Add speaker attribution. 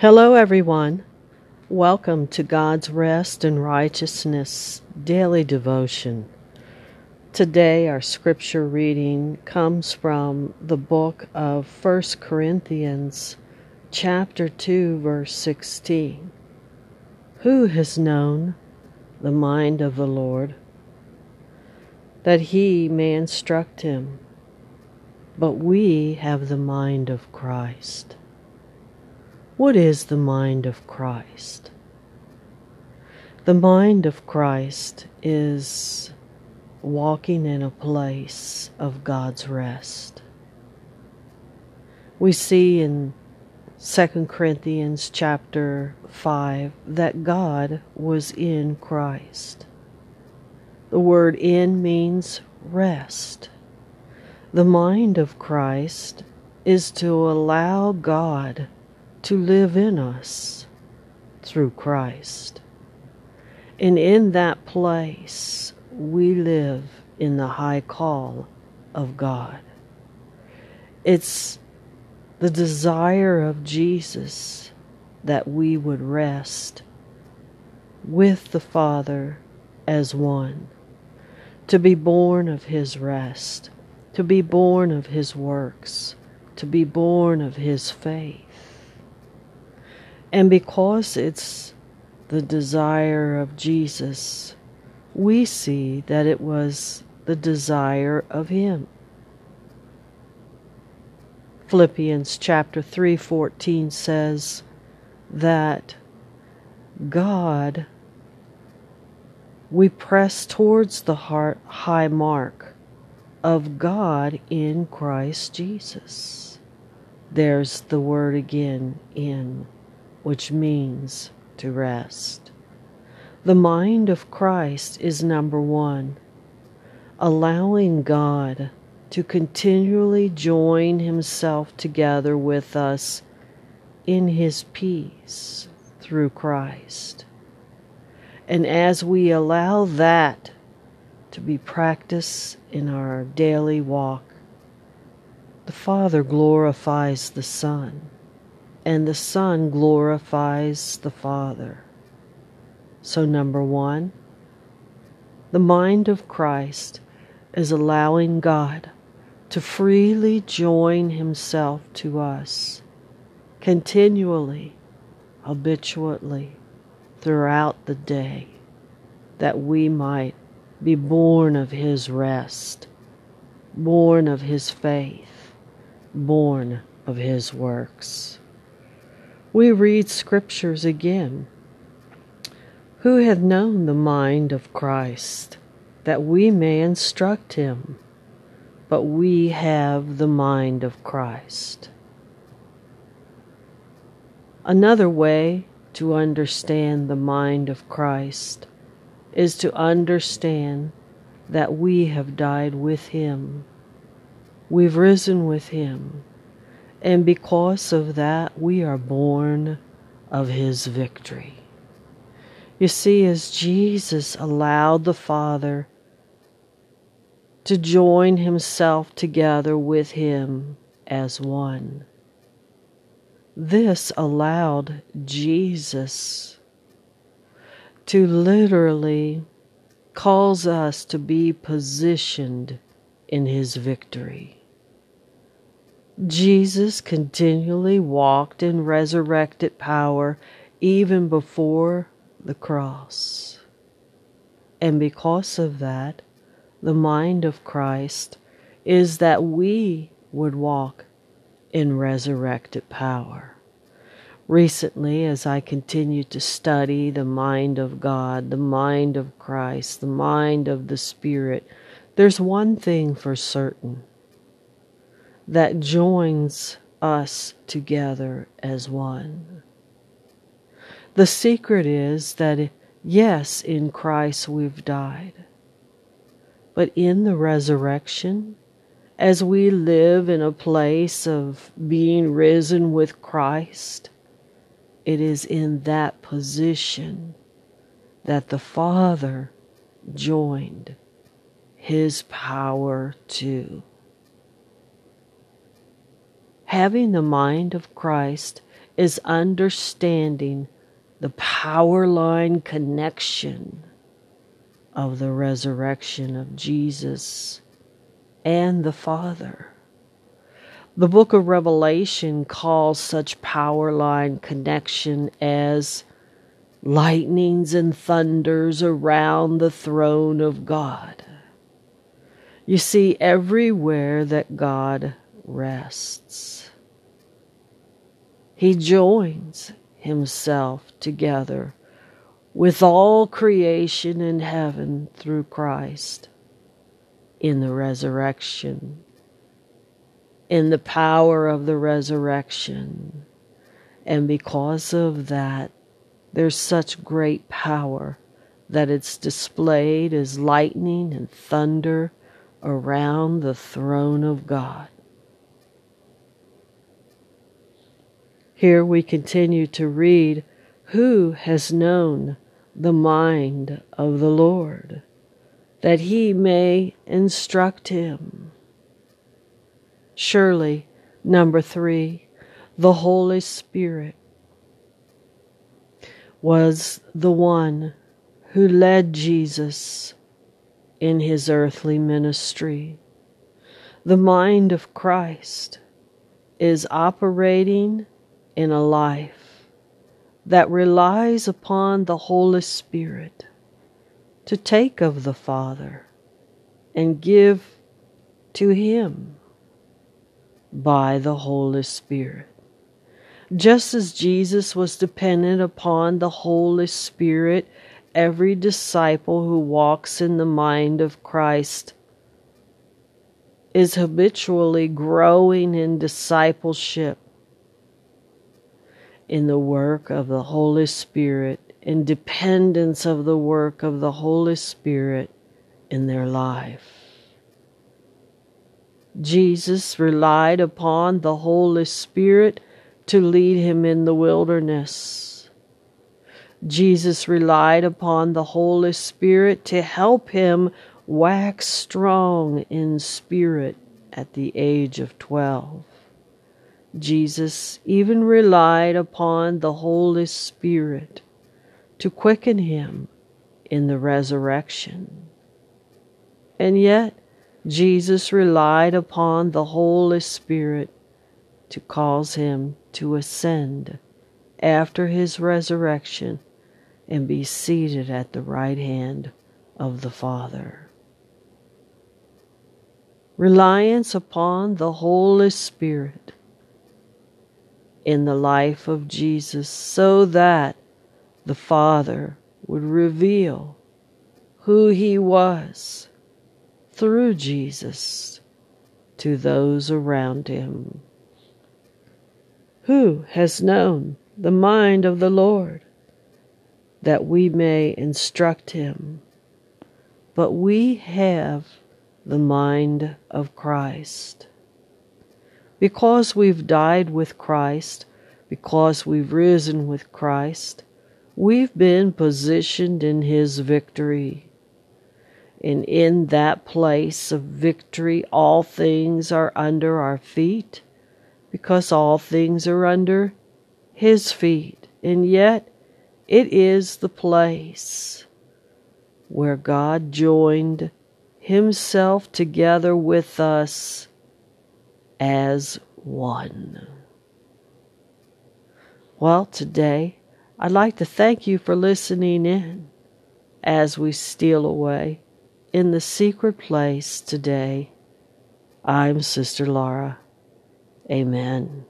Speaker 1: Hello, everyone. Welcome to God's Rest and Righteousness Daily Devotion. Today, our scripture reading comes from the book of 1 Corinthians, chapter 2, verse 16. Who has known the mind of the Lord? That he may instruct him. But we have the mind of Christ. What is the mind of Christ? The mind of Christ is walking in a place of God's rest. We see in 2 Corinthians chapter 5 that God was in Christ. The word in means rest. The mind of Christ is to allow God to live in us through Christ. And in that place, we live in the high call of God. It's the desire of Jesus that we would rest with the Father as one, to be born of His rest, to be born of His works, to be born of His faith. And because it's the desire of Jesus, we see that it was the desire of him. Philippians chapter 3:14 says that God we press towards the heart, high mark of God in Christ Jesus. There's the word again in which means to rest. The mind of Christ is number one, allowing God to continually join Himself together with us in His peace through Christ. And as we allow that to be practiced in our daily walk, the Father glorifies the Son and the Son glorifies the Father. So, number one, the mind of Christ is allowing God to freely join Himself to us continually, habitually, throughout the day, that we might be born of His rest, born of His faith, born of His works we read scriptures again. Who hath known the mind of Christ, that we may instruct him? But we have the mind of Christ. Another way to understand the mind of Christ is to understand that we have died with him. We've risen with him and because of that, we are born of his victory. You see, as Jesus allowed the Father to join himself together with him as one, this allowed Jesus to literally cause us to be positioned in his victory. Jesus continually walked in resurrected power even before the cross. And because of that, the mind of Christ is that we would walk in resurrected power. Recently, as I continue to study the mind of God, the mind of Christ, the mind of the Spirit, there's one thing for certain that joins us together as one. The secret is that, yes, in Christ we've died, but in the resurrection, as we live in a place of being risen with Christ, it is in that position that the Father joined his power to. Having the mind of Christ is understanding the power line connection of the resurrection of Jesus and the Father. The book of Revelation calls such power line connection as lightnings and thunders around the throne of God. You see, everywhere that God rests, He joins Himself together with all creation in heaven through Christ in the resurrection, in the power of the resurrection. And because of that, there's such great power that it's displayed as lightning and thunder around the throne of God. Here we continue to read, Who has known the mind of the Lord, that he may instruct him? Surely, number three, the Holy Spirit was the one who led Jesus in his earthly ministry. The mind of Christ is operating in a life that relies upon the Holy Spirit to take of the Father and give to Him by the Holy Spirit. Just as Jesus was dependent upon the Holy Spirit, every disciple who walks in the mind of Christ is habitually growing in discipleship in the work of the Holy Spirit, in dependence of the work of the Holy Spirit in their life. Jesus relied upon the Holy Spirit to lead him in the wilderness. Jesus relied upon the Holy Spirit to help him wax strong in spirit at the age of 12. Jesus even relied upon the Holy Spirit to quicken him in the resurrection. And yet, Jesus relied upon the Holy Spirit to cause him to ascend after his resurrection and be seated at the right hand of the Father. Reliance upon the Holy Spirit in the life of Jesus so that the Father would reveal who he was through Jesus to those around him. Who has known the mind of the Lord that we may instruct him? But we have the mind of Christ. Because we've died with Christ, because we've risen with Christ, we've been positioned in His victory. And in that place of victory, all things are under our feet because all things are under his feet, and yet it is the place where God joined himself together with us as one. Well, today I'd like to thank you for listening in as we steal away in the secret place today. I'm Sister Laura. Amen.